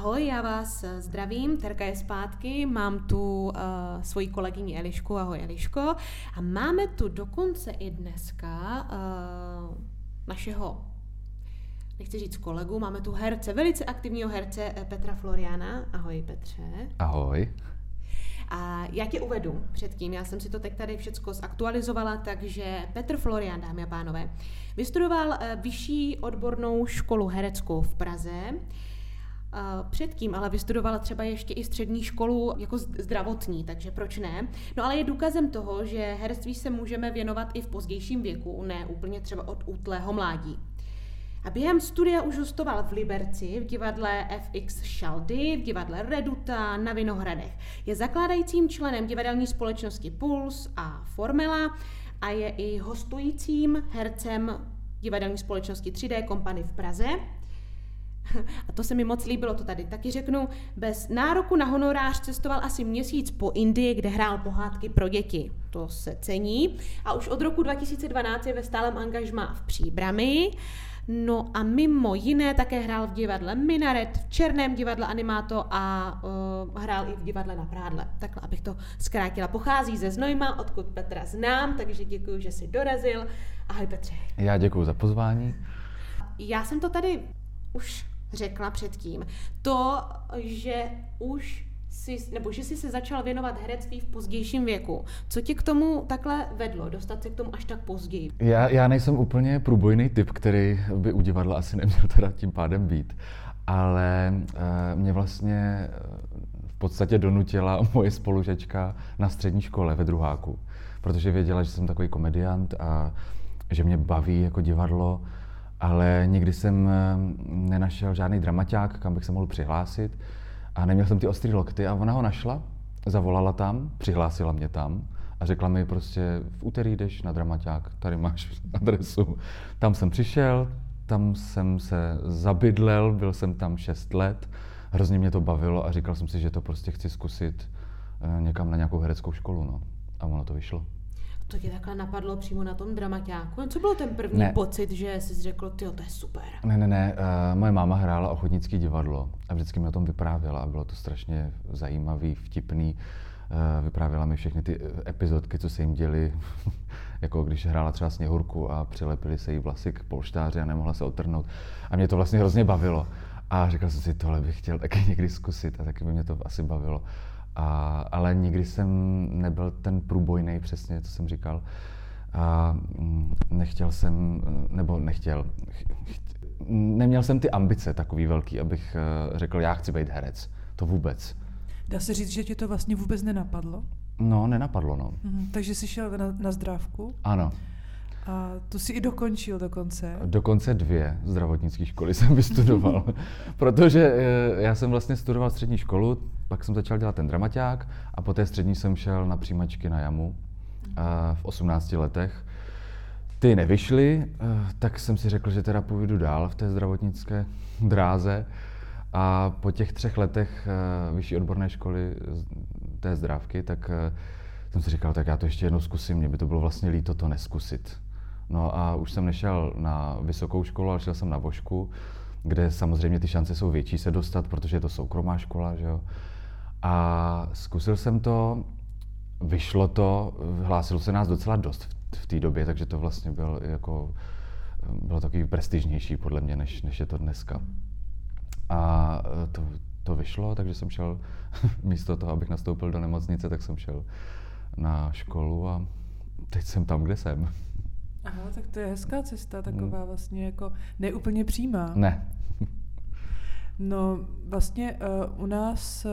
Ahoj, já vás zdravím, Terka je zpátky, mám tu uh, svoji kolegyni Elišku, ahoj Eliško, a máme tu dokonce i dneska uh, našeho nechci říct kolegu, máme tu herce, velice aktivního herce Petra Floriana. Ahoj Petře. Ahoj. A já tě uvedu předtím, já jsem si to teď tady všechno zaktualizovala, takže Petr Florian, dámy a pánové, vystudoval eh, vyšší odbornou školu hereckou v Praze, eh, Předtím ale vystudovala třeba ještě i střední školu jako zdravotní, takže proč ne? No ale je důkazem toho, že herectví se můžeme věnovat i v pozdějším věku, ne úplně třeba od útlého mládí. A během studia už hostoval v Liberci, v divadle FX Šaldy, v divadle Reduta, na Vinohradech. Je zakládajícím členem divadelní společnosti Puls a Formela a je i hostujícím hercem divadelní společnosti 3D Company v Praze. A to se mi moc líbilo, to tady taky řeknu. Bez nároku na honorář cestoval asi měsíc po Indii, kde hrál pohádky pro děti. To se cení. A už od roku 2012 je ve stálem angažmá v Příbrami. No a mimo jiné také hrál v divadle Minaret, v Černém divadle Animáto a uh, hrál i v divadle na Prádle. Takhle, abych to zkrátila. Pochází ze Znojma, odkud Petra znám, takže děkuji, že jsi dorazil. Ahoj Petře. Já děkuji za pozvání. Já jsem to tady už řekla předtím. To, že už jsi, nebo že jsi se začal věnovat herectví v pozdějším věku. Co tě k tomu takhle vedlo, dostat se k tomu až tak později? Já, já nejsem úplně průbojný typ, který by u divadla asi neměl teda tím pádem být, ale uh, mě vlastně eh, v podstatě donutila moje spolužečka na střední škole ve druháku, protože věděla, že jsem takový komediant a že mě baví jako divadlo, ale nikdy jsem eh, nenašel žádný dramaťák, kam bych se mohl přihlásit. A neměl jsem ty ostrý lokty a ona ho našla, zavolala tam, přihlásila mě tam a řekla mi prostě v úterý jdeš na dramaťák, tady máš adresu. Tam jsem přišel, tam jsem se zabydlel, byl jsem tam 6 let, hrozně mě to bavilo a říkal jsem si, že to prostě chci zkusit eh, někam na nějakou hereckou školu. No. A ono to vyšlo. To tě takhle napadlo přímo na tom dramaťáku? Co byl ten první ne. pocit, že jsi řekl, ty to je super? Ne, ne, ne. Uh, moje máma hrála ochotnické divadlo a vždycky mi o tom vyprávěla a bylo to strašně zajímavý, vtipný. Uh, vyprávěla mi všechny ty eh, epizodky, co se jim děli, jako když hrála třeba sněhurku a přilepili se jí vlasy k polštáři a nemohla se otrhnout. A mě to vlastně hrozně bavilo. A říkal jsem si, tohle bych chtěl taky někdy zkusit a taky by mě to asi bavilo. A, ale nikdy jsem nebyl ten průbojný, přesně, co jsem říkal. A mm, nechtěl jsem, nebo nechtěl, neměl jsem ty ambice takový velký, abych eh, řekl, já chci být herec. To vůbec. Dá se říct, že tě to vlastně vůbec nenapadlo? No, nenapadlo, no. Mhm, takže jsi šel na, na zdrávku? Ano. A to si i dokončil dokonce? Dokonce dvě zdravotnické školy jsem vystudoval, protože eh, já jsem vlastně studoval střední školu, pak jsem začal dělat ten dramaťák a po té střední jsem šel na přijímačky na jamu v 18 letech. Ty nevyšly, eh, tak jsem si řekl, že teda půjdu dál v té zdravotnické dráze. A po těch třech letech eh, vyšší odborné školy té zdrávky, tak jsem si říkal, tak já to ještě jednou zkusím, mě by to bylo vlastně líto to neskusit. No a už jsem nešel na vysokou školu, ale šel jsem na Vošku, kde samozřejmě ty šance jsou větší se dostat, protože je to soukromá škola, že jo. A zkusil jsem to, vyšlo to, hlásilo se nás docela dost v, té době, takže to vlastně byl jako, bylo takový prestižnější podle mě, než, než je to dneska. A to, to vyšlo, takže jsem šel, místo toho, abych nastoupil do nemocnice, tak jsem šel na školu a teď jsem tam, kde jsem. Aha, tak to je hezká cesta, taková hmm. vlastně jako neúplně přímá. Ne. No, vlastně uh, u nás uh,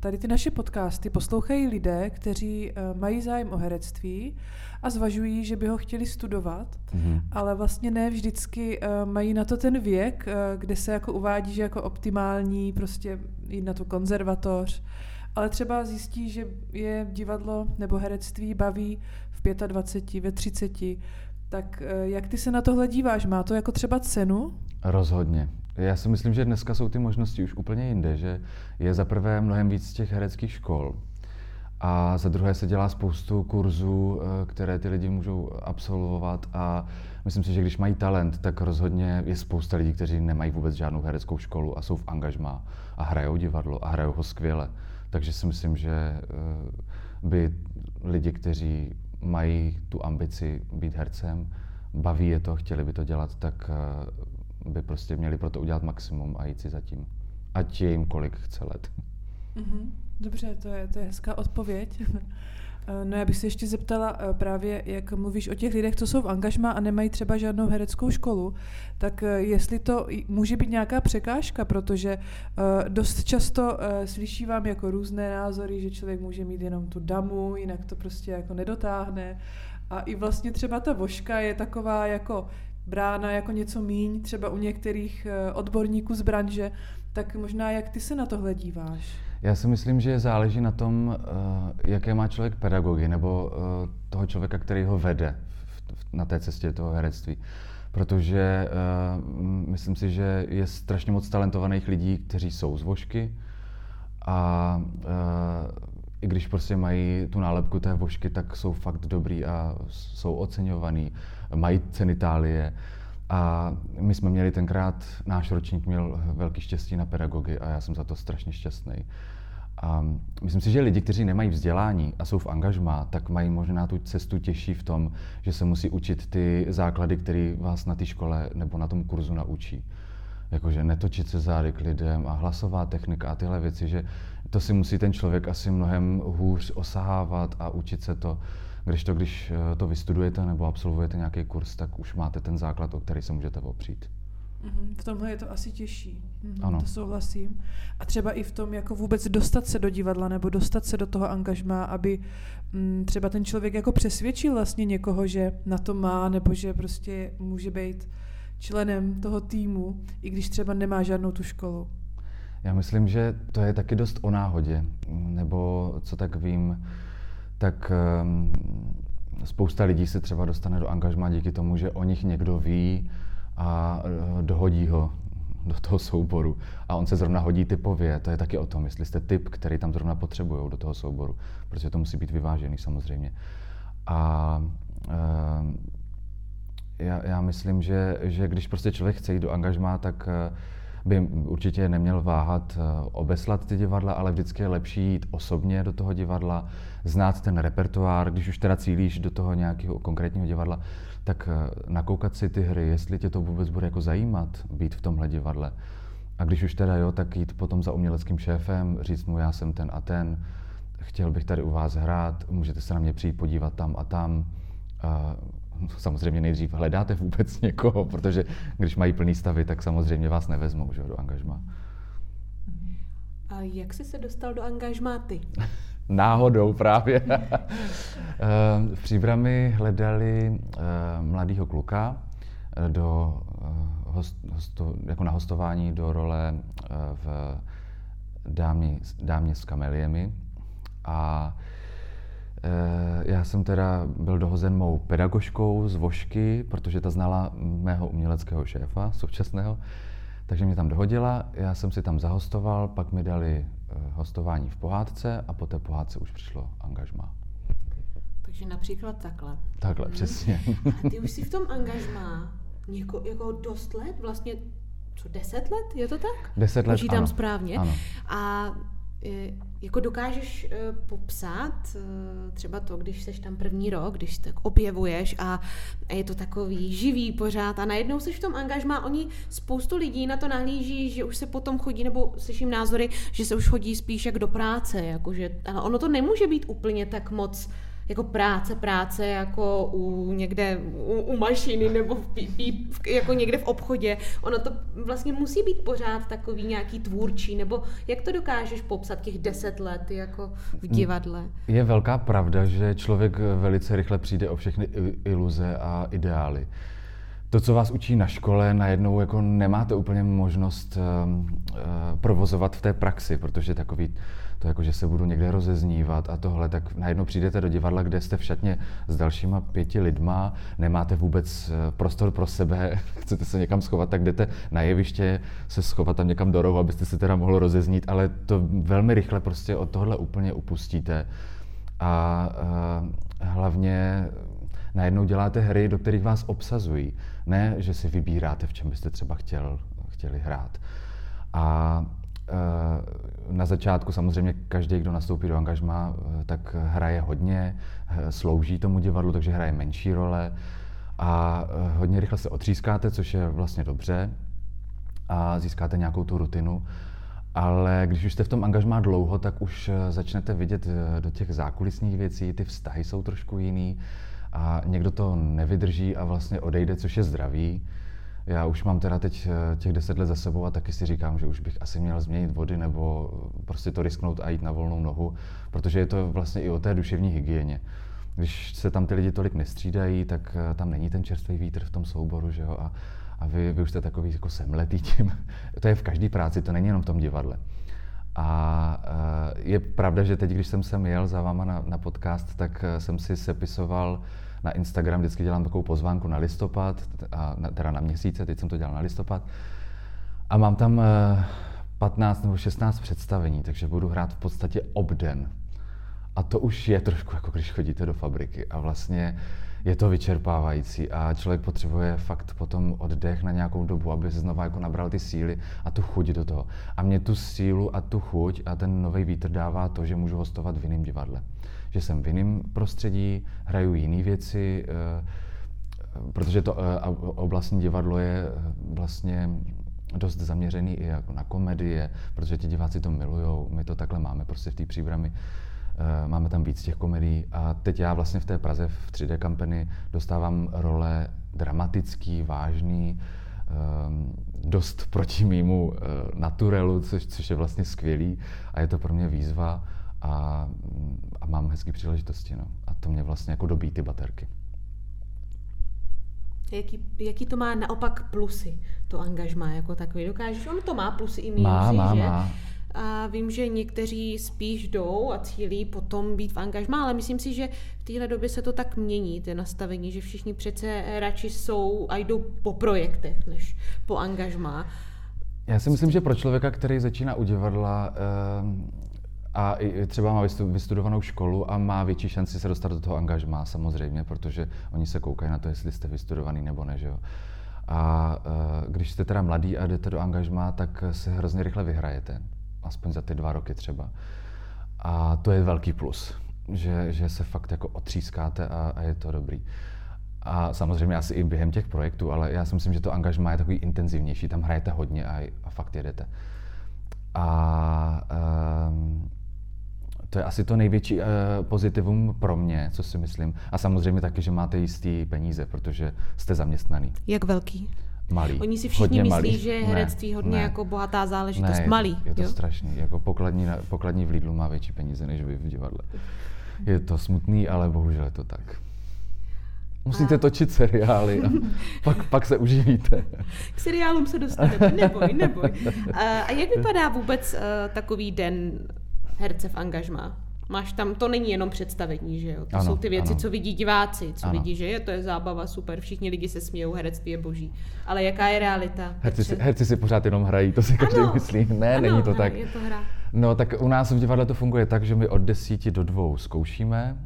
tady ty naše podcasty poslouchají lidé, kteří uh, mají zájem o herectví a zvažují, že by ho chtěli studovat, mm-hmm. ale vlastně ne vždycky uh, mají na to ten věk, uh, kde se jako uvádí, že jako optimální prostě jít na tu konzervatoř, ale třeba zjistí, že je divadlo nebo herectví baví v 25, ve 30, tak eh, jak ty se na tohle díváš? Má to jako třeba cenu? Rozhodně. Já si myslím, že dneska jsou ty možnosti už úplně jinde, že je za prvé mnohem víc těch hereckých škol. A za druhé se dělá spoustu kurzů, eh, které ty lidi můžou absolvovat a myslím si, že když mají talent, tak rozhodně je spousta lidí, kteří nemají vůbec žádnou hereckou školu a jsou v angažmá a hrajou divadlo a hrajou ho skvěle. Takže si myslím, že eh, by lidi, kteří mají tu ambici být hercem, baví je to, chtěli by to dělat, tak eh, by prostě měli pro to udělat maximum a jít si zatím. Ať je jim kolik chce let. Mm-hmm. Dobře, to je, to je hezká odpověď. Eh, no já bych se ještě zeptala eh, právě, jak mluvíš o těch lidech, co jsou v angažmá a nemají třeba žádnou hereckou školu, tak jestli to může být nějaká překážka, protože dost často slyšívám jako různé názory, že člověk může mít jenom tu damu, jinak to prostě jako nedotáhne a i vlastně třeba ta voška je taková jako brána jako něco míň, třeba u některých eh, odborníků z branže, tak možná jak ty se na tohle díváš? Já si myslím, že záleží na tom, eh, jaké má člověk pedagogy nebo eh, toho člověka, který ho vede na té cestě toho herectví. Protože myslím si, že je strašně moc talentovaných lidí, kteří jsou z vošky a i když prostě mají tu nálepku té vošky, tak jsou fakt dobrý a jsou oceňovaný, mají ceny Itálie. A my jsme měli tenkrát, náš ročník měl velký štěstí na pedagogy a já jsem za to strašně šťastný. A myslím si, že lidi, kteří nemají vzdělání a jsou v angažmá, tak mají možná tu cestu těžší v tom, že se musí učit ty základy, které vás na té škole nebo na tom kurzu naučí. Jakože netočit se zády k lidem a hlasová technika a tyhle věci, že to si musí ten člověk asi mnohem hůř osahávat a učit se to. Když to, když eh, to vystudujete nebo absolvujete nějaký kurz, tak už máte ten základ, o který se můžete opřít. Mhm, v tomhle je to asi těžší. Mhm, ano. To souhlasím. A třeba i v tom, jako vůbec dostat se do divadla nebo dostat se do toho angažmá, aby mm, třeba ten člověk jako přesvědčil vlastně někoho, že na to má, nebo že prostě může být členem toho týmu, i když třeba nemá žádnou tu školu. Já myslím, že to je taky dost o náhodě, nebo co tak vím, tak um, spousta lidí se třeba dostane do angažmá díky tomu, že o nich někdo ví a uh, dohodí ho do toho souboru. A on se zrovna hodí typově, to je taky o tom, jestli jste typ, který tam zrovna potřebují do toho souboru, protože to musí být vyvážený samozřejmě. A uh, já, já myslím, že, že když prostě člověk chce jít do angažmá, tak uh, by určitě neměl váhat eh, obeslat ty divadla, ale vždycky je lepší jít osobně do toho divadla, znát ten repertoár, když už teda cílíš do toho nějakého konkrétního divadla, tak eh, nakoukat si ty hry, jestli tě to vůbec bude jako zajímat být v tomhle divadle. A když už teda jo, tak jít potom za uměleckým šéfem, říct mu, já jsem ten a ten, chtěl bych tady u vás hrát, můžete se na mě přijít podívat tam a tam. Samozřejmě nejdřív hledáte vůbec někoho, protože když mají plný stavy, tak samozřejmě vás nevezmou že, do angažma. A jak jsi se dostal do angažmá ty? Náhodou právě. Eh, v Příbrami hledali eh, mladého kluka eh, do, host, hosto, jako na hostování do role v dámě, dámě s kameliemi. A já jsem teda byl dohozen mou pedagožkou z Vošky, protože ta znala mého uměleckého šéfa současného, takže mě tam dohodila, já jsem si tam zahostoval, pak mi dali eh, hostování v pohádce a po té pohádce už přišlo angažmá. Takže například takhle. Takhle, hmm. přesně. A ty už jsi v tom angažmá něko, jako dost let, vlastně co, deset let, je to tak? Deset let, Počítám ano. správně. Ano. A Eh, jako dokážeš eh, popsat eh, třeba to, když seš tam první rok, když tak objevuješ a je to takový živý pořád a najednou seš v tom angažmá, oni spoustu lidí na to nahlíží, že už se potom chodí, nebo slyším názory, že se už chodí spíš jak do práce, jakože, ale ono to nemůže být úplně tak moc jako práce, práce jako u někde u, u mašiny nebo v, v, jako někde v obchodě. Ono to vlastně musí být pořád takový nějaký tvůrčí, nebo jak to dokážeš popsat těch deset let jako v divadle? Je velká pravda, že člověk velice rychle přijde o všechny iluze a ideály to, co vás učí na škole, najednou jako nemáte úplně možnost uh, uh, provozovat v té praxi, protože takový to jako, že se budu někde rozeznívat a tohle, tak najednou přijdete do divadla, kde jste v šatně s dalšíma pěti lidma, nemáte vůbec eh, prostor pro sebe, chcete se někam schovat, tak jdete na jeviště se schovat tam někam do rohu, abyste se teda mohl rozeznít, ale to velmi rychle prostě od tohle úplně upustíte A uh, hlavně najednou děláte hry, do kterých vás obsazují. Ne, že si vybíráte, v čem byste třeba chtěl, chtěli hrát. A na začátku samozřejmě každý, kdo nastoupí do angažma, tak hraje hodně, slouží tomu divadlu, takže hraje menší role a hodně rychle se otřískáte, což je vlastně dobře a získáte nějakou tu rutinu. Ale když už jste v tom angažmá dlouho, tak už začnete vidět do těch zákulisních věcí, ty vztahy jsou trošku jiný a někdo to nevydrží a vlastně odejde, což je zdravý. Já už mám teda teď eh, těch deset let za sebou a taky si říkám, že už bych asi měl změnit vody nebo prostě to risknout a jít na volnou nohu, protože je to vlastně i o té duševní hygieně. Když se tam ty lidi tolik nestřídají, tak eh, tam není ten čerstvý vítr v tom souboru, že jo, a, a vy, vy už jste takový jako semletý tím. to je v každé práci, to není jenom v tom divadle. A eh, je pravda, že teď, když jsem sem jel za váma na, na podcast, tak jsem si sepisoval na Instagram vždycky dělám takovou pozvánku na listopad, a teda na měsíce, teď jsem to dělal na listopad. A mám tam 15 eh, nebo 16 představení, takže budu hrát v podstatě obden. A to už je trošku jako když chodíte do fabriky a vlastně je to vyčerpávající a člověk potřebuje fakt potom oddech na nějakou dobu, aby se znova jako nabral ty síly a tu chuť do toho. A mě tu sílu a tu chuť a ten nový vítr dává to, že můžu hostovat v jiném divadle že jsem v jiném prostředí, hraju jiné věci, eh, protože to eh, oblastní divadlo je eh, vlastně dost zaměřený i jako na komedie, protože ti diváci to milujou, my to takhle máme prostě v té příbrami. Máme tam víc těch komedií a teď já vlastně v té Praze v 3D kampany dostávám role dramatický, vážný, dost proti mýmu naturelu, což, což je vlastně skvělý a je to pro mě výzva a, a mám hezké příležitosti. No. A to mě vlastně jako dobí ty baterky. Jaký, jaký to má naopak plusy, to angažmá jako takový? Dokážeš, ono to má plusy i mínusy, má, má, že? Má. A vím, že někteří spíš jdou a cílí potom být v angažmá, ale myslím si, že v téhle době se to tak mění, ty nastavení, že všichni přece radši jsou a jdou po projektech, než po angažmá. Já si myslím, že pro člověka, který začíná u divadla, eh, a třeba má vystudovanou školu a má větší šanci se dostat do toho angažmá samozřejmě, protože oni se koukají na to, jestli jste vystudovaný nebo ne, že jo. A uh, když jste teda mladý a jdete do angažmá, tak se hrozně rychle vyhrajete, aspoň za ty dva roky třeba. A to je velký plus, že, že se fakt jako otřískáte a, a je to dobrý. A samozřejmě asi i během těch projektů, ale já si myslím, že to angažmá je takový intenzivnější, tam hrajete hodně a, a fakt jedete. A um, to je asi to největší uh, pozitivum pro mě, co si myslím. A samozřejmě taky, že máte jistý peníze, protože jste zaměstnaný. Jak velký? Malý. Oni si všichni myslí, malý. že herectví je hodně ne, jako bohatá záležitost. Ne, malý. Je to jo? strašný. Jako pokladní, pokladní v Lidlu má větší peníze než vy v divadle. Je to smutný, ale bohužel je to tak. Musíte a... točit seriály a pak, pak se uživíte. K seriálům se dostaneme, neboj, neboj. A, a jak vypadá vůbec uh, takový den herce v angažmá. Máš tam, to není jenom představení, že jo? To ano, jsou ty věci, ano. co vidí diváci, co ano. vidí, že je, to je zábava, super, všichni lidi se smějou, herectví je boží. Ale jaká je realita? Herci si, herci si pořád jenom hrají, to si každý ano. myslí. Ne, ano, není to tak. Je to hra. No tak u nás v divadle to funguje tak, že my od desíti do dvou zkoušíme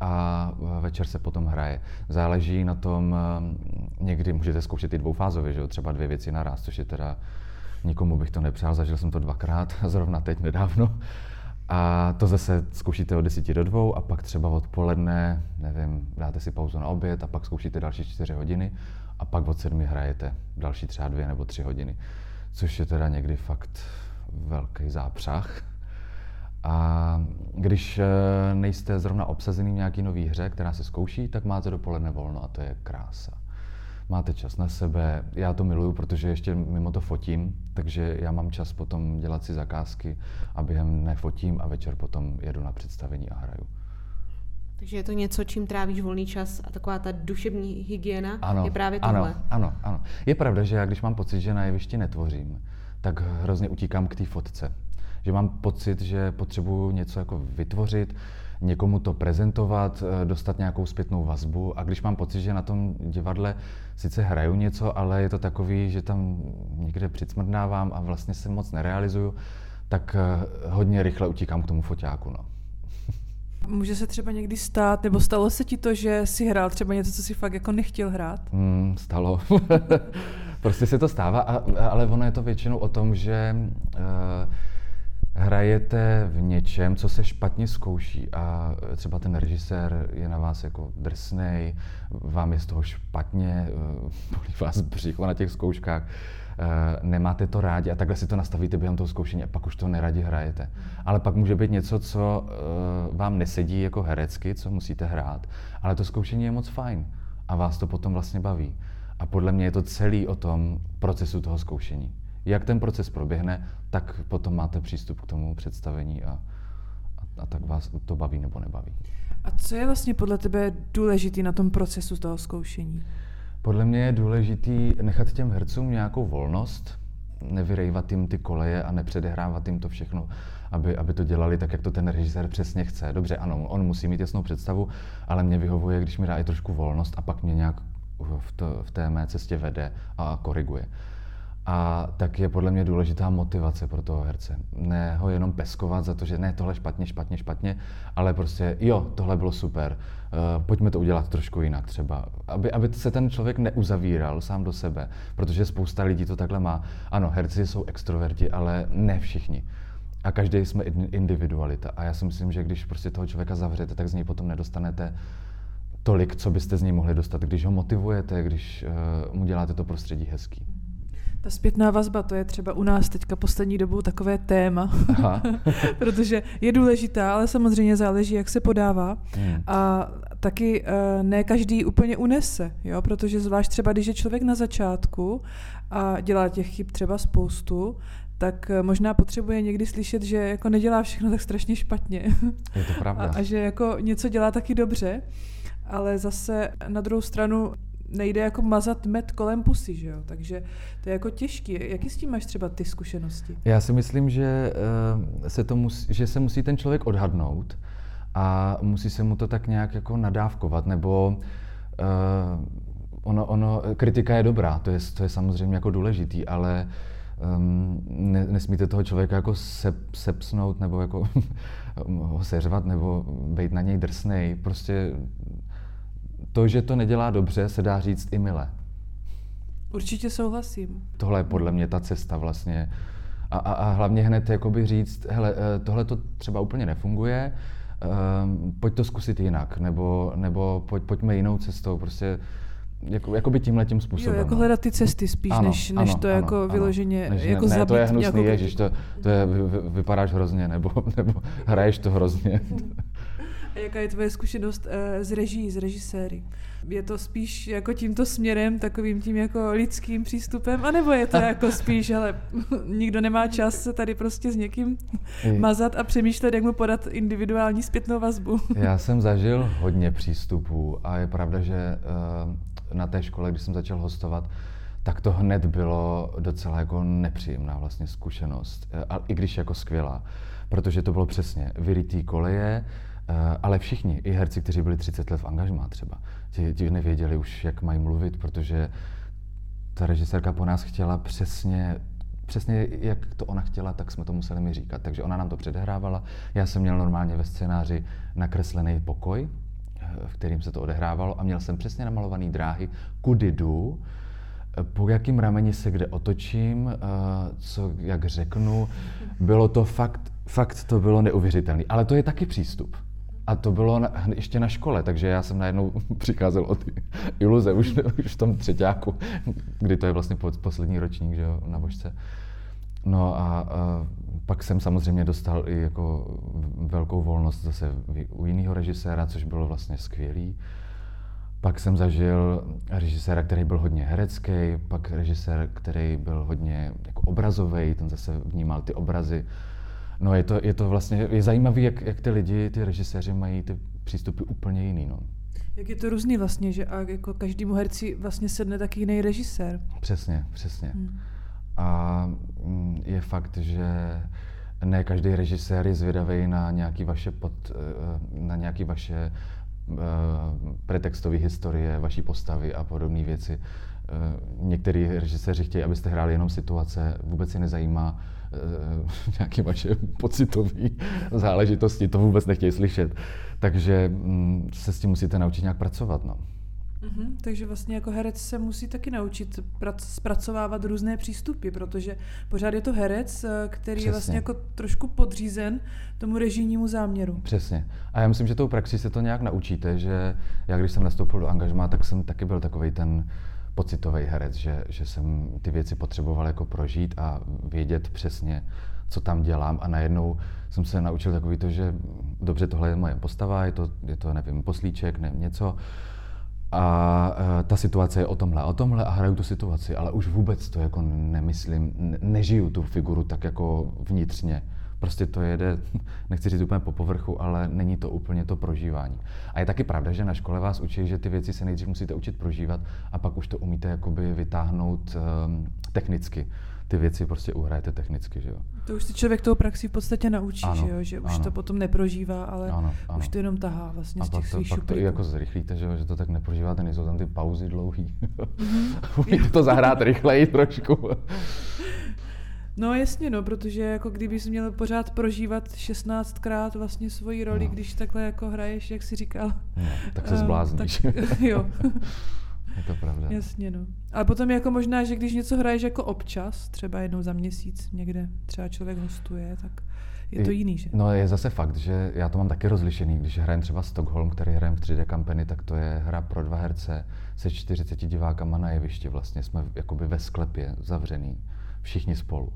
a večer se potom hraje. Záleží na tom, někdy můžete zkoušet i dvoufázově, že jo? třeba dvě věci naraz, což je teda nikomu bych to nepřál, zažil jsem to dvakrát, zrovna teď nedávno. A to zase zkoušíte od 10 do 2 a pak třeba odpoledne, nevím, dáte si pauzu na oběd a pak zkoušíte další 4 hodiny a pak od 7 hrajete další třeba 2 nebo 3 hodiny. Což je teda někdy fakt velký zápřah. A když eh, nejste zrovna obsazený v nějaký nový hře, která se zkouší, tak máte dopoledne volno a to je krása máte čas na sebe. Já to miluju, protože ještě mimo to fotím, takže já mám čas potom dělat si zakázky a během nefotím a večer potom jedu na představení a hraju. Takže je to něco, čím trávíš volný čas a taková ta duševní hygiena ano, je právě tohle. Ano, ano, ano. Je pravda, že já když mám pocit, že na jevišti netvořím, tak hrozně utíkám k té fotce. Že mám pocit, že potřebuju něco jako vytvořit, někomu to prezentovat, eh, dostat nějakou zpětnou vazbu. A když mám pocit, že na tom divadle sice hraju něco, ale je to takový, že tam někde přicmrdnávám a vlastně se moc nerealizuju, tak eh, hodně rychle utíkám k tomu foťáku. No. Může se třeba někdy stát, nebo stalo se ti to, že si hrál třeba něco, co si fakt jako nechtěl hrát? Mm, stalo. prostě se to stává, a, ale ono je to většinou o tom, že uh, hrajete v něčem, co se špatně zkouší a třeba ten režisér je na vás jako drsnej, vám je z toho špatně, uh, bolí vás břicho na těch zkouškách, Eh, nemáte to rádi a takhle si to nastavíte během toho zkoušení a pak už to neradi hrajete. Ale pak může být něco, co eh, vám nesedí jako herecky, co musíte hrát, ale to zkoušení je moc fajn a vás to potom vlastně baví. A podle mě je to celý o tom procesu toho zkoušení. Jak ten proces proběhne, tak potom máte přístup k tomu představení a, a, a tak vás to baví nebo nebaví. A co je vlastně podle tebe důležitý na tom procesu toho zkoušení? Podle mě je důležitý nechat těm hercům nějakou volnost, nevyrejvat jim ty koleje a nepředehrávat jim to všechno, aby, aby to dělali tak, jak to ten režisér přesně chce. Dobře, ano, on musí mít jasnou představu, ale mě vyhovuje, když mi dá i trošku volnost a pak mě nějak v, to, v té mé cestě vede a koriguje. A tak je podle mě důležitá motivace pro toho herce. Ne ho jenom peskovat za to, že ne, tohle špatně, špatně, špatně, ale prostě jo, tohle bylo super, uh, pojďme to udělat trošku jinak třeba. Aby, aby se ten člověk neuzavíral sám do sebe, protože spousta lidí to takhle má. Ano, herci jsou extroverti, ale ne všichni. A každý jsme individualita. A já si myslím, že když prostě toho člověka zavřete, tak z něj potom nedostanete tolik, co byste z něj mohli dostat, když ho motivujete, když uh, mu děláte to prostředí hezký. Ta zpětná vazba, to je třeba u nás teďka poslední dobou takové téma, protože je důležitá, ale samozřejmě záleží, jak se podává. Hmm. A taky uh, ne každý úplně unese, jo? protože zvlášť třeba, když je člověk na začátku a dělá těch chyb třeba spoustu, tak eh, možná potřebuje někdy slyšet, že jako nedělá všechno tak strašně špatně. Je to pravda. A, a že jako něco dělá taky dobře, ale zase na druhou stranu nejde jako mazat med kolem pusy, že jo? Takže to je jako těžký. Jaký s tím máš třeba ty zkušenosti? Já si myslím, že, uh, se, to musí, že se musí ten člověk odhadnout a musí se mu to tak nějak jako nadávkovat, nebo uh, ono, ono, kritika je dobrá, to je, to je samozřejmě jako důležitý, ale um, ne, nesmíte toho člověka jako se, sepsnout nebo jako ho seřvat nebo být na něj drsnej. Prostě to, že to nedělá dobře, se dá říct i milé. Určitě souhlasím. Tohle je podle mě ta cesta vlastně. A, a, a hlavně hned jakoby říct, hele, eh, tohle to třeba úplně nefunguje, um, pojď to zkusit jinak, nebo, nebo pojď, pojďme jinou cestou, prostě jako, jakoby tímhle tím způsobem. Jo, jako no. hledat ty cesty spíš, ano, než, než ano, to ano, jako ano, vyloženě než, jako ne, zabít to je hnusný, ježiš, to, to je, vy, vypadáš hrozně, nebo, nebo hraješ to hrozně. A jaká je tvoje zkušenost uh, z reží, z režiséry? Je to spíš jako tímto směrem, takovým tím jako lidským přístupem, anebo je to jako spíš, ale nikdo nemá čas se tady prostě s někým mazat a přemýšlet, jak mu podat individuální zpětnou vazbu. Já jsem zažil hodně přístupů a je pravda, že uh, na té škole, když jsem začal hostovat, tak to hned bylo docela jako nepříjemná vlastně zkušenost, eh, a i když jako skvělá, protože to bylo přesně vyrytý koleje, Eh, ale všichni, i herci, kteří byli 30 let v angažmá třeba, ti, ti nevěděli už, jak mají mluvit, protože ta režisérka po nás chtěla přesně, přesně jak to ona chtěla, tak jsme to museli mi říkat. Takže ona nám to předehrávala. Já jsem měl normálně ve scénáři nakreslený pokoj, eh, v kterým se to odehrávalo a měl jsem přesně namalovaný dráhy, kudy jdu, eh, po jakým rameni se kde otočím, co, jak řeknu. Bylo to fakt, fakt to bylo neuvěřitelné. Ale to je taky přístup. A to bylo na, ještě na škole, takže já jsem najednou přicházel o ty iluze už, už v tom třetíku, kdy to je vlastně poslední ročník že jo, na vožce. No a, a pak jsem samozřejmě dostal i jako velkou volnost zase u jiného režiséra, což bylo vlastně skvělý. Pak jsem zažil režiséra, který byl hodně herecký, pak režisér, který byl hodně jako obrazový, ten zase vnímal ty obrazy No je to, je to vlastně, je zajímavé, jak, jak ty lidi, ty režiséři mají ty přístupy úplně jiný, no. Jak je to různý vlastně, že a jako každému herci vlastně sedne taky jiný režisér. Přesně, přesně. Hmm. A mm, je fakt, že ne každý režisér je zvědavý na nějaký vaše, pod, eh, na nějaký vaše uh, pretextové historie, vaší postavy a podobné věci. Uh, některý režiséři chtějí, abyste hráli jenom situace, vůbec je nezajímá, nějaké vaše pocitové záležitosti, to vůbec nechtějí slyšet. Takže mm, se s tím musíte naučit nějak pracovat. No. Mm-hmm, takže vlastně jako herec se musí taky naučit prac, zpracovávat různé přístupy, protože pořád je to herec, eh, který Přesně. je vlastně jako trošku podřízen tomu režijnímu záměru. Přesně. A já myslím, že tou praxi se to nějak naučíte, že já když jsem nastoupil do angažmá, tak jsem taky byl takový ten pocitový herec, že, že jsem ty věci potřeboval jako prožít a vědět přesně, co tam dělám a najednou jsem se naučil takový to, že dobře, tohle je moje postava, je to, je to nevím, poslíček, nevím, něco, a e, ta situace je o tomhle, o tomhle a hraju tu situaci, ale už vůbec to jako nemyslím, ne, nežiju tu figuru tak jako vnitřně. Prostě to jede, nechci říct úplně po povrchu, ale není to úplně to prožívání. A je taky pravda, že na škole vás učí, že ty věci se nejdřív musíte učit prožívat a pak už to umíte jakoby vytáhnout um, technicky ty věci prostě uhrajete technicky, že jo. To už si člověk tou praxi v podstatě naučí, ano, že jo, že už ano. to potom neprožívá, ale ano, ano. už to jenom tahá vlastně a z těch pak to, pak to i jako zrychlíte, že, jo, že to tak neprožíváte, nejsou tam ty pauzy dlouhý. Mm-hmm. Umíte to zahrát rychleji trošku. No jasně, no, protože jako kdybys měl pořád prožívat 16krát vlastně svoji roli, no. když takhle jako hraješ, jak jsi říkal. No, tak se zblázníš. Um, tak, jo. Je to pravda. Jasně, no. Ale potom jako možná, že když něco hraješ jako občas, třeba jednou za měsíc někde, třeba člověk hostuje, tak je to jiný, že? No je zase fakt, že já to mám taky rozlišený. Když hrajem třeba Stockholm, který hrajem v 3D kampany, tak to je hra pro dva herce se 40 divákama na jevišti. Vlastně jsme jakoby ve sklepě zavřený, všichni spolu.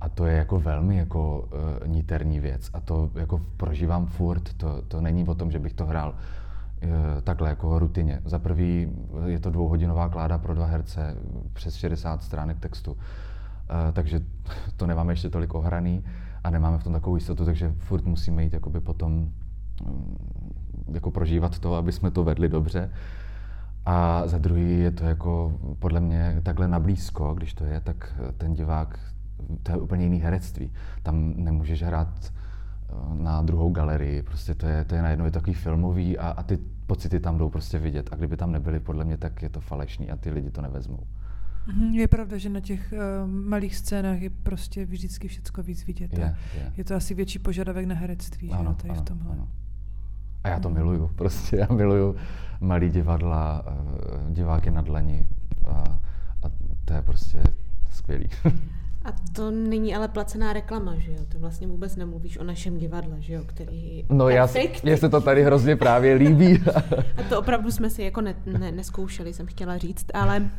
A to je jako velmi jako uh, niterní věc. A to jako prožívám furt. To, to není o tom, že bych to hrál Eh, takhle jako rutině. Za prvý je to dvouhodinová kláda pro dva herce, přes 60 stránek textu, eh, takže to nemáme ještě tolik ohraný a nemáme v tom takovou jistotu, takže furt musíme jít jakoby potom mm, jako prožívat to, aby jsme to vedli dobře. A za druhý je to jako podle mě takhle nablízko, když to je, tak ten divák, to je úplně jiný herectví. Tam nemůžeš hrát na druhou galerii. Prostě to je, to je najednou je takový filmový a, a ty pocity tam jdou prostě vidět. A kdyby tam nebyly, podle mě, tak je to falešný a ty lidi to nevezmou. Mhm, je pravda, že na těch uh, malých scénách je prostě vždycky všechno víc vidět. Je, je. je to asi větší požadavek na herectví, ano, že tady ano, v tomhle. Ano. A já to miluju, prostě já miluju malý divadla, uh, diváky na dlani a, a to je prostě skvělý. A to není ale placená reklama, že jo? Ty vlastně vůbec nemluvíš o našem divadle, že jo? Který no já, mně se to tady hrozně právě líbí. A to opravdu jsme si jako ne, ne, neskoušeli, jsem chtěla říct, ale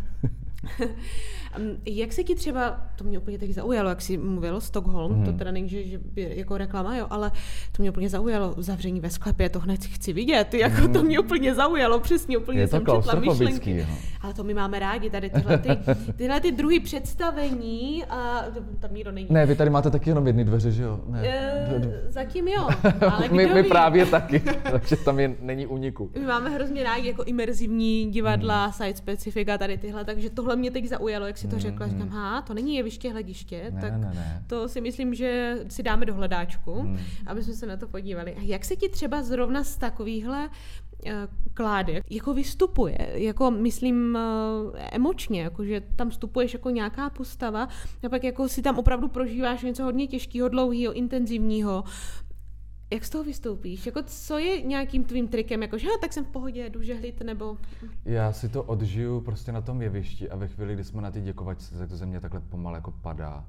jak se ti třeba, to mě úplně teď zaujalo, jak jsi mluvil, Stockholm, hmm. to teda není, že, že jako reklama, jo, ale to mě úplně zaujalo, zavření ve sklepě, to hned chci vidět, jako hmm. to mě úplně zaujalo, přesně, úplně Je jsem četla myšlenky. Jo. Ale to my máme rádi, tady tyhle, ty, tyhle ty druhý představení a tam nikdo není. Ne, vy tady máte taky jenom jedny dveře, že jo? Ne. E, zatím jo, ale my, my právě taky, takže tam je, není uniku. My máme hrozně rádi jako imerzivní divadla, hmm. site specifika, tady tyhle, takže tohle mě teď zaujalo, jak si to řekla, mm, říkám, mm. ha, to není jeviště, hlediště, ne, tak ne, ne. to si myslím, že si dáme do hledáčku, mm. aby jsme se na to podívali. A jak se ti třeba zrovna z takovýchhle eh, kládek jako vystupuje, jako myslím eh, emočně, jako že tam vstupuješ jako nějaká postava a pak jako si tam opravdu prožíváš něco hodně těžkého, dlouhého, intenzivního, jak z toho vystoupíš? Jako co je nějakým tvým trikem? Jako, že tak jsem v pohodě, jdu žehlit, nebo... Já si to odžiju prostě na tom jevišti a ve chvíli, kdy jsme na ty děkovačce, tak to ze mě takhle pomalu jako padá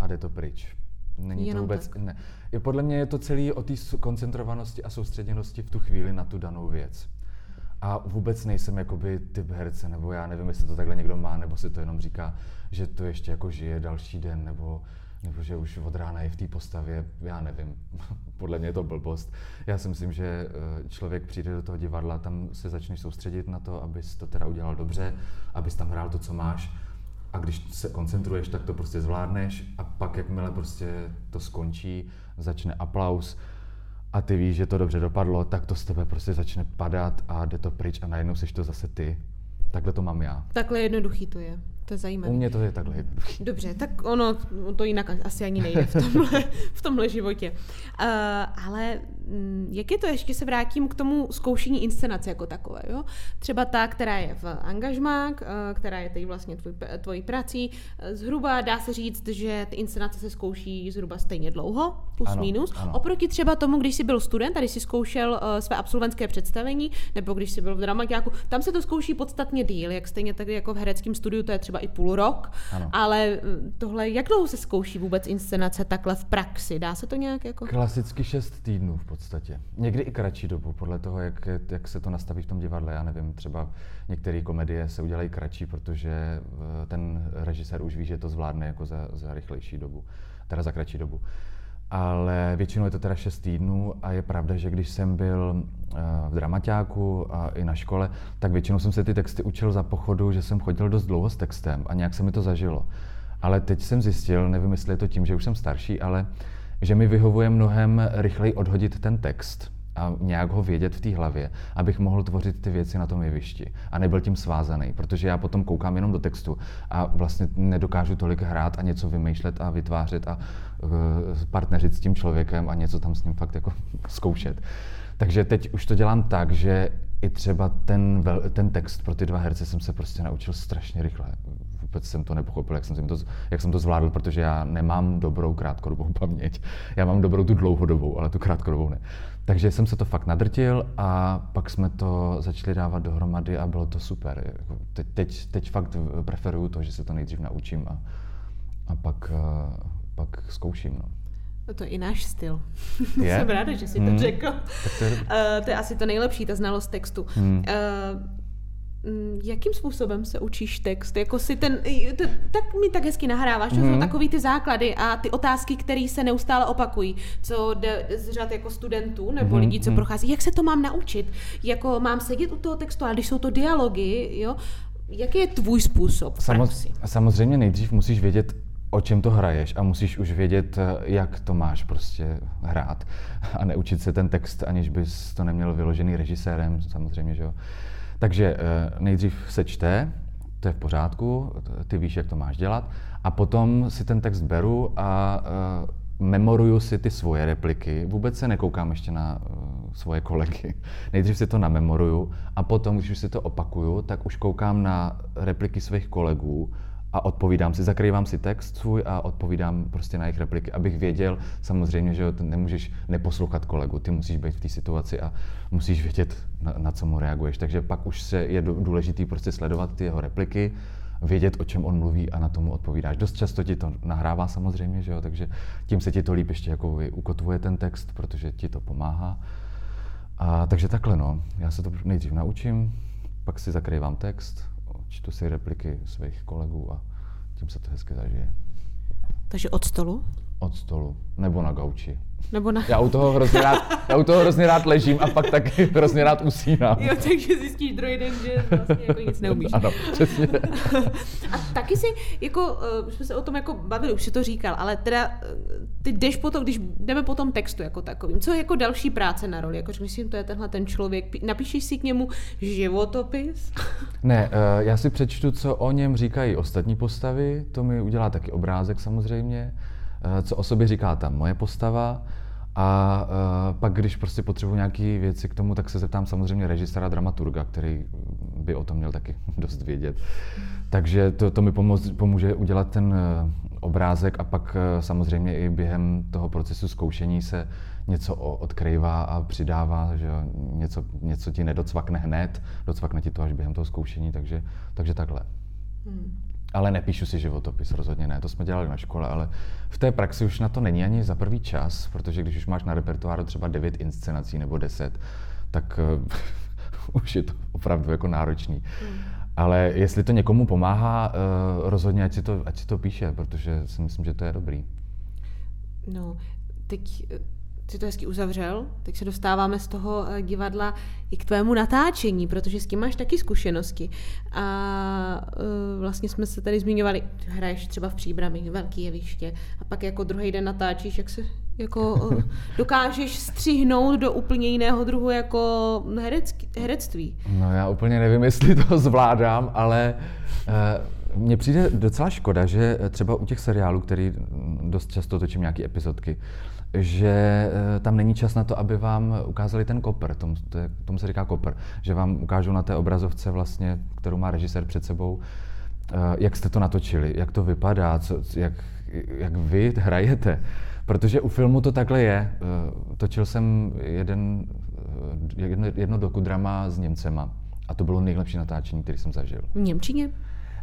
a jde to pryč. Není Jenom to vůbec... Tak. Ne. Je, podle mě je to celý o té koncentrovanosti a soustředěnosti v tu chvíli na tu danou věc. A vůbec nejsem jakoby typ herce, nebo já nevím, jestli to takhle někdo má, nebo si to jenom říká, že to ještě jako žije další den, nebo nebo že už od rána je v té postavě, já nevím, podle mě je to blbost. Já si myslím, že eh, člověk přijde do toho divadla, tam se začneš soustředit na to, abys to teda udělal dobře, abys tam hrál to, co máš. A když se koncentruješ, tak to prostě zvládneš a pak, jakmile prostě to skončí, začne aplaus a ty víš, že to dobře dopadlo, tak to z tebe prostě začne padat a jde to pryč a najednou seš to zase ty. Takhle to mám já. Takhle jednoduchý to je. To je zajímavé. U mě to je takhle jednoduché. Dobře, tak ono to jinak asi ani nejde v tomhle, v tomhle životě. Uh, ale jak je to, ještě se vrátím k tomu zkoušení inscenace jako takové, jo? Třeba ta, která je v angažmák, uh, která je teď vlastně tvoj, tvojí prací, zhruba dá se říct, že ty inscenace se zkouší zhruba stejně dlouho, plus Ano, minus. ano. Oproti třeba tomu, když jsi byl student když jsi zkoušel uh, své absolventské představení, nebo když jsi byl v dramaťáku, tam se to zkouší podstatně díl, jak stejně tak jako v hereckém studiu, to je třeba i půl rok, Ano. ale mm, tohle, jak dlouho se zkouší vůbec inscenace takhle v praxi? Dá se to nějak jako... Klasicky šest týdnů v podstatě. Někdy i kratší dobu, podle toho, jak, jak se to nastaví v tom divadle. Já nevím, třeba některé komedie se udělají kratší, protože eh, ten režisér už ví, že to zvládne jako za, za rychlejší dobu, teda za kratší dobu. Ale většinou je to teda 6 týdnů a je pravda, že když jsem byl eh, v dramaťáku a i na škole, tak většinou jsem se ty texty učil za pochodu, že jsem chodil dost dlouho s textem a nějak se mi to zažilo. Ale teď jsem zjistil, nevím, jestli je to tím, že už jsem starší, ale že mi vyhovuje mnohem rychleji odhodit ten text a nějak ho vědět v té hlavě, abych mohl tvořit ty věci na tom jevišti a nebyl tím svázaný, protože já potom koukám jenom do textu a vlastně nedokážu tolik hrát a něco vymýšlet a vytvářet a uh, partneřit s tím člověkem a něco tam s ním fakt jako zkoušet. Takže teď už to dělám tak, že i třeba ten, ten text pro ty dva herce jsem se prostě naučil strašně rychle. Vůbec jsem to nepochopil, jak jsem, to, jak jsem to zvládl, protože já nemám dobrou krátkodobou paměť. Já mám dobrou tu dlouhodobou, ale tu krátkodobou ne. Takže jsem se to fakt nadrtil a pak jsme to začali dávat dohromady a bylo to super. Jako Teď, teď, teď fakt preferuju to, že se to nejdřív naučím a, a pak, eh, pak zkouším. No. No to je i náš styl. Je? Jsem ráda, že jsi Hmm. to řekl. To je. Uh, to je asi to nejlepší, ta znalost textu. Hmm. Uh, jakým způsobem se učíš text? Jako si ten, to, tak mi tak hezky nahráváš, to jsou Mhm. takový ty základy a ty otázky, které se neustále opakují, co jde z řad jako studentů nebo Mhm, lidí, co mhm. prochází. Jak se to mám naučit? Jako mám sedět u toho textu, ale když jsou to dialogy, jo? Jaký je tvůj způsob Samoz, samozřejmě nejdřív musíš vědět, o čem to hraješ a musíš už vědět, eh, jak to máš prostě hrát a neučit se ten text, aniž bys to neměl vyložený režisérem, samozřejmě, že jo. Takže eh, nejdřív se čte, to je v pořádku, ty víš, jak to máš dělat, a potom si ten text beru a eh, memoruju si ty svoje repliky, vůbec se nekoukám ještě na svoje kolegy. Nejdřív si to namemoruju a potom, když už si to opakuju, tak už koukám na repliky svých kolegů a odpovídám si, zakrývám si text svůj a odpovídám prostě na jejich repliky, abych věděl, samozřejmě, že ty nemůžeš neposlouchat kolegu, ty musíš být v té situaci a musíš vědět, na, na co mu reaguješ. Takže pak už se je dů- důležitý prostě sledovat ty jeho repliky, vědět, o čem on mluví a na tomu odpovídáš. Dost často ti to nahrává samozřejmě, že jo, takže tím se ti to líp ještě jako ukotvuje ten text, protože ti to pomáhá. A takže takhle no, já se to nejdřív naučím, pak si zakrývám text, čtu si repliky svých kolegů a tím se to hezky zažije. Takže od stolu? Od stolu nebo na gauči. Nebo na... Já u toho hrozně rád, já u toho hrozně rád ležím a pak taky hrozně rád usínám. Jo, takže zjistíš druhý den, že vlastně jako nic neumíš. Ano, přesně. A taky si, jako, uh, jsme se o tom jako bavili, už si to říkal, ale teda uh, ty jdeš potom, když jdeme po tom textu jako takovým, co je jako další práce na roli? Jako řekneš si, to je tenhle ten člověk, Pí- napíšeš si k němu životopis? Ne, eh, já si přečtu, co o něm říkají ostatní postavy, to mi udělá taky obrázek samozřejmě, eh, co o sobě říká ta moje postava a eh, pak, když prostě potřebuji nějaké věci k tomu, tak se zeptám samozřejmě režiséra, dramaturga, který by o tom měl taky dost vědět. Takže to, to mi pomoz, pomůže udělat ten eh, obrázek a pak eh, samozřejmě i během toho procesu zkoušení se něco odkrývá a přidává, že něco, něco ti nedocvakne hned, docvakne ti to až během toho zkoušení, takže, takže takhle. Hmm. Ale nepíšu si životopis, rozhodně ne, to jsme dělali na škole, ale v té praxi už na to není ani za prvý čas, protože když už máš na repertoáru třeba 9 inscenací nebo 10, tak uh, už je to opravdu jako náročný. Hmm. Ale jestli to někomu pomáhá, uh, rozhodně ať si, to, ať si to píše, protože si myslím, že to je dobrý. No, teď eh, si to hezky uzavřel, teď se dostáváme z toho eh, divadla i k tvému natáčení, protože s tím máš taky zkušenosti. A eh, vlastně jsme se tady zmiňovali, ty hraješ třeba v příbrami, velký jeviště, a pak jako druhý den natáčíš, jak se jako eh, dokážeš střihnout do úplně jiného druhu jako herecký, herectví. No já úplně nevím, jestli to zvládám, ale uh, Mně přijde docela škoda, že třeba u těch seriálů, který dost často točím nějaké epizodky, že eh, tam není čas na to, aby vám ukázali ten kopr, tomu, to je, tomu se říká kopr, že vám ukážou na té obrazovce vlastně, kterou má režisér před sebou, eh, jak jste to natočili, jak to vypadá, co, jak, jak vy hrajete. Protože u filmu to takhle je. Eh, točil jsem jeden, jedno, jedno dokudrama s Němcema a to bylo nejlepší natáčení, který jsem zažil. V Němčině?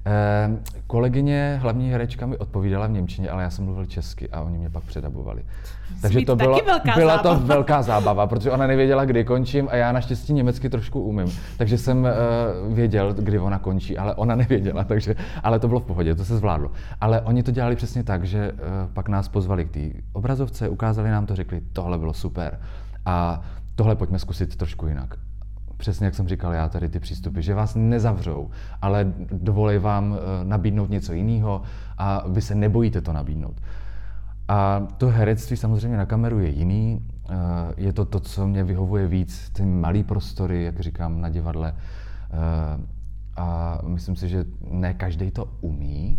Eh, kolegyně, hlavní herečka mi odpovídala v Němčině, ale já jsem mluvil česky a oni mě pak předabovali. Takže to bylo, velká byla zábava. to velká zábava, protože ona nevěděla, kdy končím a já naštěstí německy trošku umím. Takže jsem uh, věděl, kdy ona končí, ale ona nevěděla, takže, ale to bylo v pohodě, to se zvládlo. Ale oni to dělali přesně tak, že uh, pak nás pozvali k té obrazovce, ukázali nám to, řekli, tohle bylo super. A tohle pojďme zkusit trošku jinak přesně jak jsem říkal já, tady ty přístupy, že vás nezavřou, ale dovolí vám eh, nabídnout něco jiného a vy se nebojíte to nabídnout. A to herectví samozřejmě na kameru je jiný, eh, je to to, co mě vyhovuje víc, ty malý prostory, jak říkám, na divadle. Eh, a myslím si, že ne každý to umí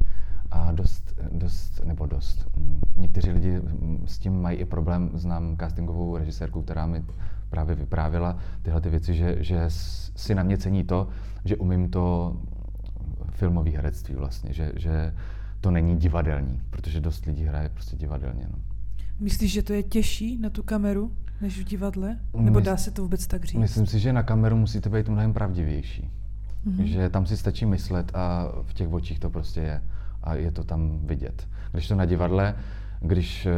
a dost, dost, nebo dost. Někteří lidi s tím mají i problém. Znám castingovou režisérku, která mi právě vyprávěla tyhle ty věci, že, že si na mě cení to, že umím to filmové herectví vlastně, že, že to není divadelní, protože dost lidí hraje prostě divadelně. No. Myslíš, že to je těžší na tu kameru než v divadle? Nebo dá se to vůbec tak říct? Myslím si, že na kameru musíte být mnohem pravdivější. Mm-hmm. Že tam si stačí myslet a v těch očích to prostě je. A je to tam vidět. Když to na divadle, když eh,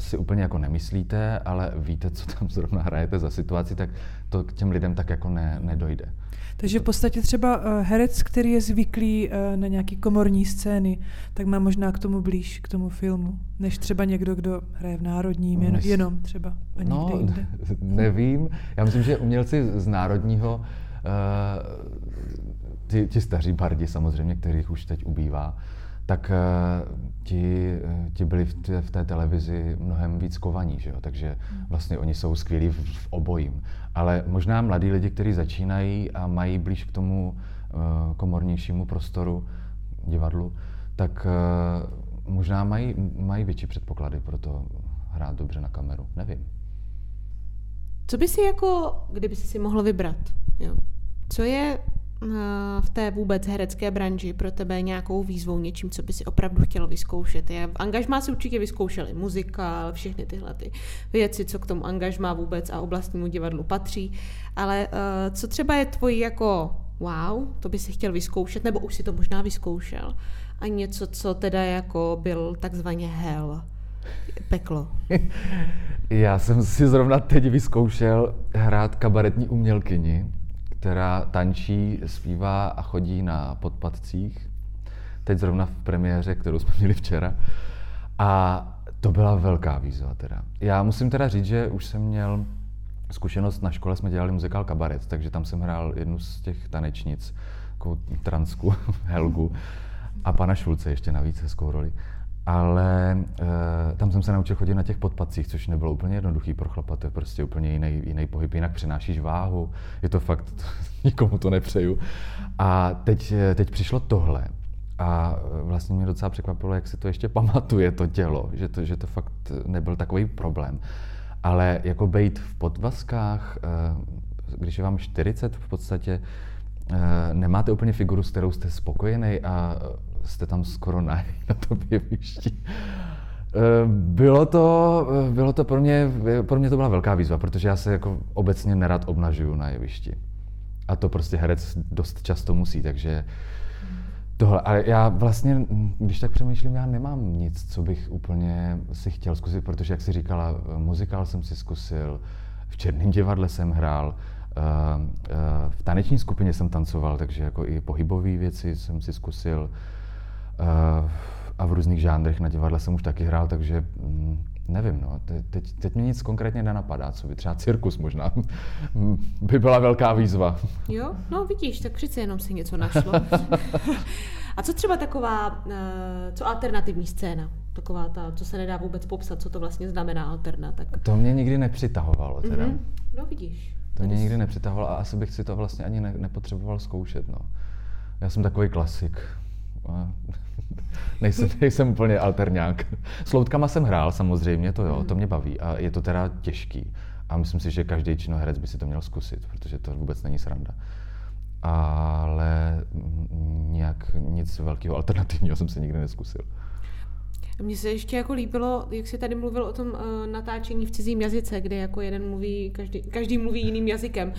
si úplně jako nemyslíte, ale víte, co tam zrovna hrajete za situaci, tak to k těm lidem tak jako ne, nedojde. Takže v podstatě třeba eh, herec, který je zvyklý eh, na nějaký komorní scény, tak má možná k tomu blíž, k tomu filmu, než třeba někdo, kdo hraje v Národním, jen, jenom třeba a no, jinde. nevím. Já myslím, že umělci z Národního, ti, ti staří bardi samozřejmě, kterých už teď ubývá, tak uh, ti, uh, ti byli v té, v té televizi mnohem víc kovaní, že jo? takže hmm. vlastně oni jsou skvělí v, v obojím. Ale možná mladí lidi, kteří začínají a mají blíž k tomu uh, komornějšímu prostoru, divadlu, tak možná mají, mají větší předpoklady pro to hrát dobře na kameru. Nevím. Co by si jako, kdyby si si mohl vybrat, jo? co je v té vůbec herecké branži pro tebe nějakou výzvou, něčím, co by si opravdu chtěl vyzkoušet? Je, angažmá si určitě vyzkoušeli, muzikál, všechny tyhle ty věci, co k tomu angažmá vůbec a oblastnímu divadlu patří, ale uh, co třeba je tvojí jako wow, to by si chtěl vyzkoušet, nebo už si to možná vyzkoušel, a něco, co teda jako byl takzvaně hell, peklo. Já jsem si zrovna teď vyzkoušel hrát kabaretní umělkyni která tančí, zpívá a chodí na podpadcích. Teď zrovna v premiéře, kterou jsme měli včera. A to byla velká výzva teda. Já musím teda říct, že už jsem měl zkušenost, na škole jsme dělali muzikál kabaret, takže tam jsem hrál jednu z těch tanečnic, takovou transku, Helgu, a pana Šulce ještě navíc hezkou roli ale e, tam jsem se naučil chodit na těch podpacích, což nebylo úplně jednoduchý pro chlapa, to je prostě úplně jiný, jiný pohyb, jinak přenášíš váhu, je to fakt, nikomu to nepřeju. A teď, teď přišlo tohle a vlastně mě docela překvapilo, jak si to ještě pamatuje to tělo, že to, že to fakt nebyl takový problém. Ale jako být v podvazkách, e, když je vám 40 v podstatě, e, nemáte úplně figuru, s kterou jste spokojený a jste tam skoro na, na tom jevišti. Eh, bylo to, eh, bylo to pro mě, pro mě to byla velká výzva, protože já se jako obecně nerad obnažuju na jevišti. A to prostě herec dost často musí, takže tohle. Ale já vlastně, když tak přemýšlím, já nemám nic, co bych úplně si chtěl zkusit, protože, jak si říkala, muzikál jsem si zkusil, v Černém divadle jsem hrál, eh, v taneční skupině jsem tancoval, takže jako i pohybové věci jsem si zkusil a v různých žánrech na divadle jsem už taky hrál, takže mm, nevím, no, teď, teď mě nic konkrétně nenapadá, co by třeba cirkus možná by byla velká výzva. Jo, no vidíš, tak přece jenom si něco našlo. a co třeba taková, eh, co alternativní scéna? Taková ta, co se nedá vůbec popsat, co to vlastně znamená alterna. Tak... To mě nikdy nepřitahovalo teda. Mm-hmm. No vidíš. To mě nikdy nepřitahovalo a asi bych si to vlastně ani ne, nepotřeboval zkoušet, no. Já jsem takový klasik nejsem, nejsem úplně alterňák. S loutkama jsem hrál samozřejmě, to jo, to mě baví a je to teda těžký. A myslím si, že každý činoherec by si to měl zkusit, protože to vůbec není sranda. Ale nějak nic velkého alternativního jsem se nikdy neskusil. Mně se ještě jako líbilo, jak jsi tady mluvil o tom uh, natáčení v cizím jazyce, kde jako jeden mluví, každý, každý mluví jiným jazykem. Uh,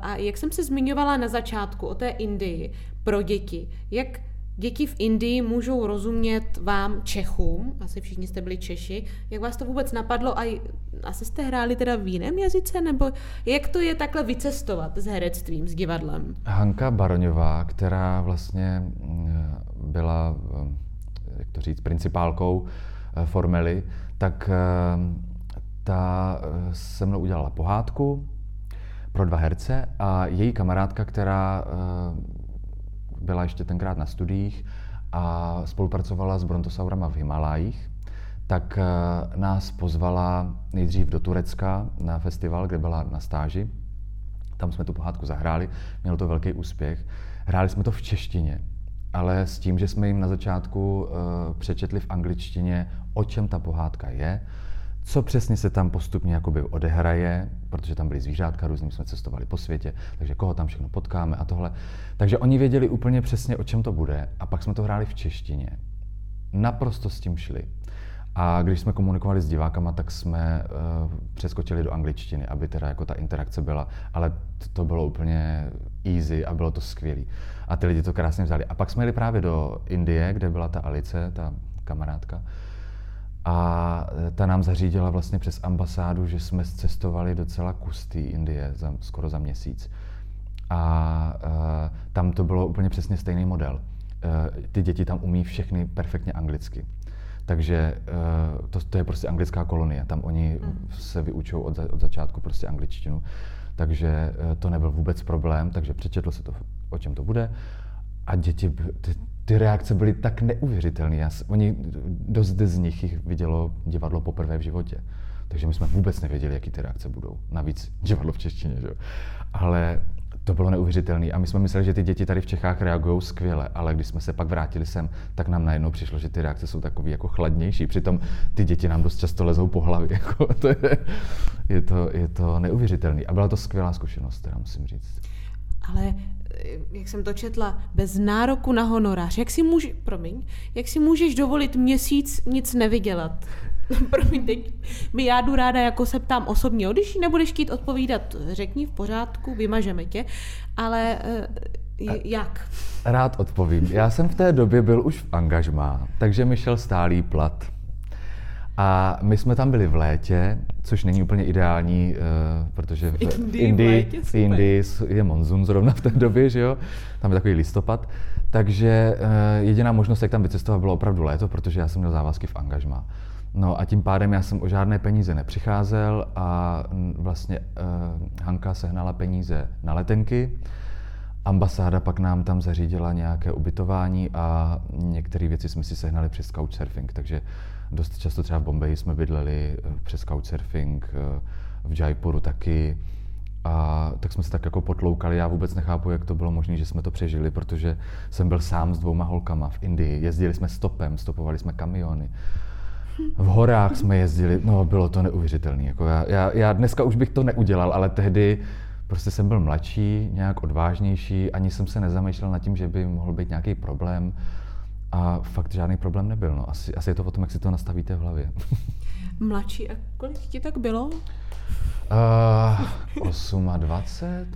a jak jsem se zmiňovala na začátku o té Indii pro děti, jak děti v Indii můžou rozumět vám Čechům, asi všichni jste byli Češi, jak vás to vůbec napadlo a asi jste hráli teda v jiném jazyce, nebo jak to je takhle vycestovat s herectvím, s divadlem? Hanka Baroňová, která vlastně mm, byla, eh, jak to říct, principálkou eh, Formely, tak eh, ta se mnou udělala pohádku pro dva herce a její kamarádka, která byla ještě tenkrát na studiích a spolupracovala s brontosaurama v Himalájích, tak eh, nás pozvala nejdřív do Turecka na festival, kde byla na stáži. Tam jsme tu pohádku zahráli, mělo to velký úspěch. Hráli jsme to v češtině, ale s tím, že jsme jim na začátku uh, přečetli v angličtině, o čem ta pohádka je, co přesně se tam postupně jakoby odehraje, protože tam byly zvířátka, různě jsme cestovali po světě, takže koho tam všechno potkáme a tohle. Takže oni věděli úplně přesně, o čem to bude a pak jsme to hráli v češtině. Naprosto s tím šli. A když jsme komunikovali s divákama, tak jsme uh, přeskočili do angličtiny, aby teda jako ta interakce byla, ale to, to bylo úplně easy a bylo to skvělé. A ty lidi to krásně vzali. A pak jsme jeli právě do Indie, kde byla ta Alice, ta kamarádka, a e, ta nám zařídila vlastně přes ambasádu, že jsme cestovali docela kus té Indie, za, skoro za měsíc. A uh, tam to bylo úplně přesně stejný model. Uh, ty děti tam umí všechny perfektně anglicky. Takže uh, to, to je prostě anglická kolonie. Tam oni mm. se vyučují od, za, od začátku prostě angličtinu. Takže uh, to nebyl vůbec problém, takže přečetl se to, o čem to bude. A děti, ty, ty reakce byly tak neuvěřitelné. Já, oni, dost z nich jich vidělo divadlo poprvé v životě. Takže my jsme vůbec nevěděli, jaký ty reakce budou. Navíc divadlo v češtině, že? Ale to bylo neuvěřitelné. A my jsme mysleli, že ty děti tady v Čechách reagují skvěle, ale když jsme se pak vrátili sem, tak nám najednou přišlo, že ty reakce jsou takové jako chladnější. Přitom ty děti nám dost často lezou po hlavě. Jako, to je, je, to, je to neuvěřitelné. A byla to skvělá zkušenost, teda musím říct. Ale jak jsem to četla, bez nároku na honorář. Jak si, může, promiň, jak si můžeš dovolit měsíc nic nevydělat? promiň, teď mi já jdu ráda, jako se ptám osobně, když nebudeš chtít odpovídat, řekni v pořádku, vymažeme tě, ale uh, jak? Rád odpovím. Já jsem v té době byl už v angažmá, takže mi šel stálý plat. A my jsme tam byli v létě, což není úplně ideální, uh, protože v Indii, Indii, v, v Indii je monzun zrovna v té době, že jo? Tam je takový listopad. Takže uh, jediná možnost, jak tam vycestovat, bylo opravdu léto, protože já jsem měl závazky v angažmá. No a tím pádem já jsem o žádné peníze nepřicházel a vlastně uh, Hanka sehnala peníze na letenky. Ambasáda pak nám tam zařídila nějaké ubytování a některé věci jsme si sehnali přes Couchsurfing, takže Dost často třeba v Bombeji jsme bydleli eh, přes couchsurfing, eh, v Jaipuru taky. A tak jsme se tak jako potloukali. Já vůbec nechápu, jak to bylo možné, že jsme to přežili, protože jsem byl sám s dvouma holkama v Indii. Jezdili jsme stopem, stopovali jsme kamiony. V horách jsme jezdili, no bylo to neuvěřitelné. Jako já, já, já, dneska už bych to neudělal, ale tehdy prostě jsem byl mladší, nějak odvážnější, ani jsem se nezamýšlel nad tím, že by mohl být nějaký problém. A fakt žádný problém nebyl. No. Asi, asi je to o tom, jak si to nastavíte v hlavě. Mladší, a kolik ti tak bylo? Uh, 28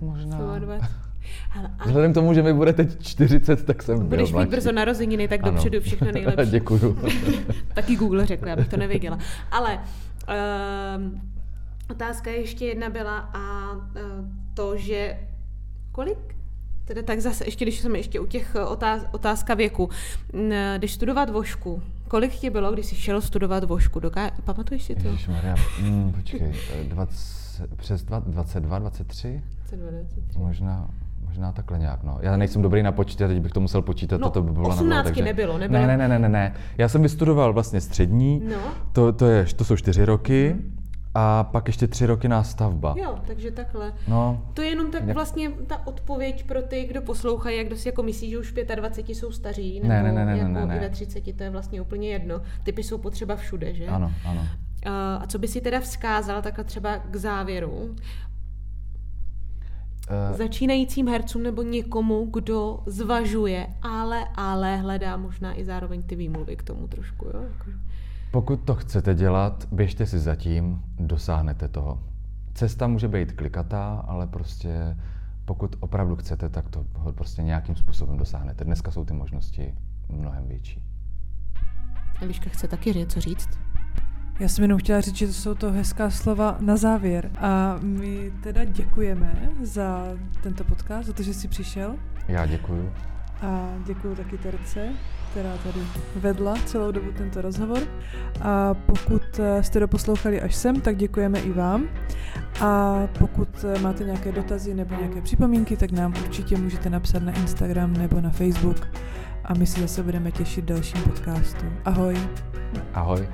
možná. 28. Hele, a... Vzhledem k tomu, že mi bude teď 40, tak jsem Budeš byl mít brzo narozeniny, tak ano. dopředu všechno nejlepší. Děkuju. Taky Google řekl, abych to nevěděla. Ale uh, otázka ještě jedna byla a uh, to, že kolik Tedy tak zase, ještě když jsme ještě u těch eh, otáz, otázka věku. Když studovat vošku, kolik ti bylo, když jsi šel studovat vošku? Doká... Pamatuješ si to? Ježišmarja, mm, počkej, 20, přes 22, 23? 22, 23. Možná, možná takhle nějak, no. Já nejsem dobrý na počítat, teď bych to musel počítat, no, to by bylo 18 takže... nebylo, nebylo. Ne, ne, ne, ne, ne, Já jsem vystudoval vlastně střední, no. to, to, je, to jsou čtyři roky, a pak ještě tři roky nástavba. Jo, takže takhle. No, To je jenom tak Jak- vlastně ta odpověď pro ty, kdo poslouchají, jak kdo si jako myslí, že už v 25 jsou staří, nebo Ne, ne, ne, ne, jako ne, ne. i ve 30, to je vlastně úplně jedno. Typy jsou potřeba všude, že? ano, ano. A co by si teda vzkázal takhle třeba k závěru Eh, začínajícím hercům nebo někomu, kdo zvažuje, ale, ale hledá možná i zároveň ty výmluvy k tomu trošku, jo? Jako, Pokud to chcete dělat, běžte si zatím, dosáhnete toho. Cesta může být klikatá, ale prostě pokud opravdu chcete, tak to prostě nějakým způsobem dosáhnete. Dneska jsou ty možnosti mnohem větší. Eliška chce taky něco říct? Já jsem jenom chtěla říct, že to jsou to hezká slova na závěr. A my teda děkujeme za tento podcast, za to, že jsi přišel. Já děkuju. A děkuji taky Terce, která tady vedla celou dobu tento rozhovor. A pokud eh, jste doposlouchali až sem, tak děkujeme i vám. A pokud eh, máte nějaké dotazy nebo nějaké připomínky, tak nám určitě můžete napsat na Instagram nebo na Facebook. A my se zase budeme těšit dalším podcastu. Ahoj! Ahoj.